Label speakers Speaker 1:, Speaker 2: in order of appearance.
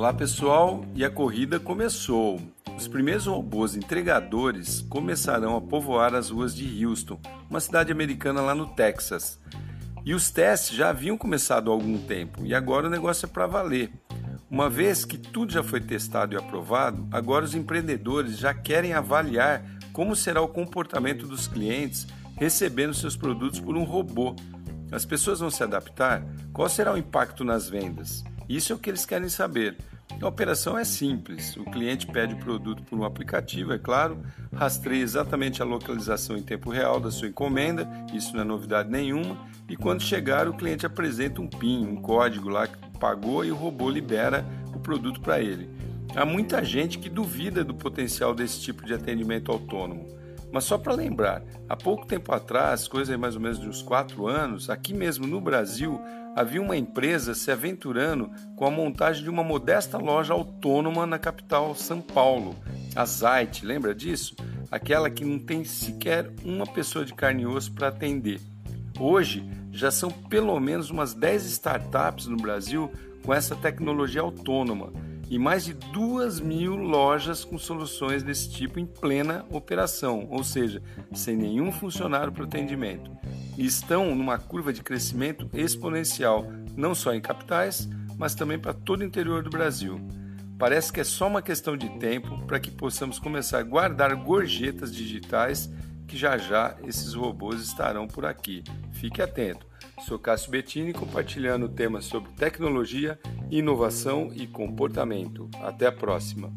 Speaker 1: Olá pessoal, e a corrida começou. Os primeiros robôs entregadores começarão a povoar as ruas de Houston, uma cidade americana lá no Texas. E os testes já haviam começado há algum tempo, e agora o negócio é para valer. Uma vez que tudo já foi testado e aprovado, agora os empreendedores já querem avaliar como será o comportamento dos clientes recebendo seus produtos por um robô. As pessoas vão se adaptar? Qual será o impacto nas vendas? Isso é o que eles querem saber. A operação é simples. O cliente pede o produto por um aplicativo, é claro, rastreia exatamente a localização em tempo real da sua encomenda, isso não é novidade nenhuma, e quando chegar, o cliente apresenta um PIN, um código lá que pagou e o robô libera o produto para ele. Há muita gente que duvida do potencial desse tipo de atendimento autônomo. Mas só para lembrar, há pouco tempo atrás, coisa mais ou menos de uns quatro anos, aqui mesmo no Brasil, havia uma empresa se aventurando com a montagem de uma modesta loja autônoma na capital São Paulo, a Zait, lembra disso? Aquela que não tem sequer uma pessoa de carne e osso para atender. Hoje já são pelo menos umas 10 startups no Brasil com essa tecnologia autônoma e mais de duas mil lojas com soluções desse tipo em plena operação, ou seja, sem nenhum funcionário para atendimento. E estão numa curva de crescimento exponencial, não só em capitais, mas também para todo o interior do Brasil. Parece que é só uma questão de tempo para que possamos começar a guardar gorjetas digitais que já já esses robôs estarão por aqui. Fique atento. Sou Cássio Bettini compartilhando temas sobre tecnologia, inovação e comportamento. Até a próxima!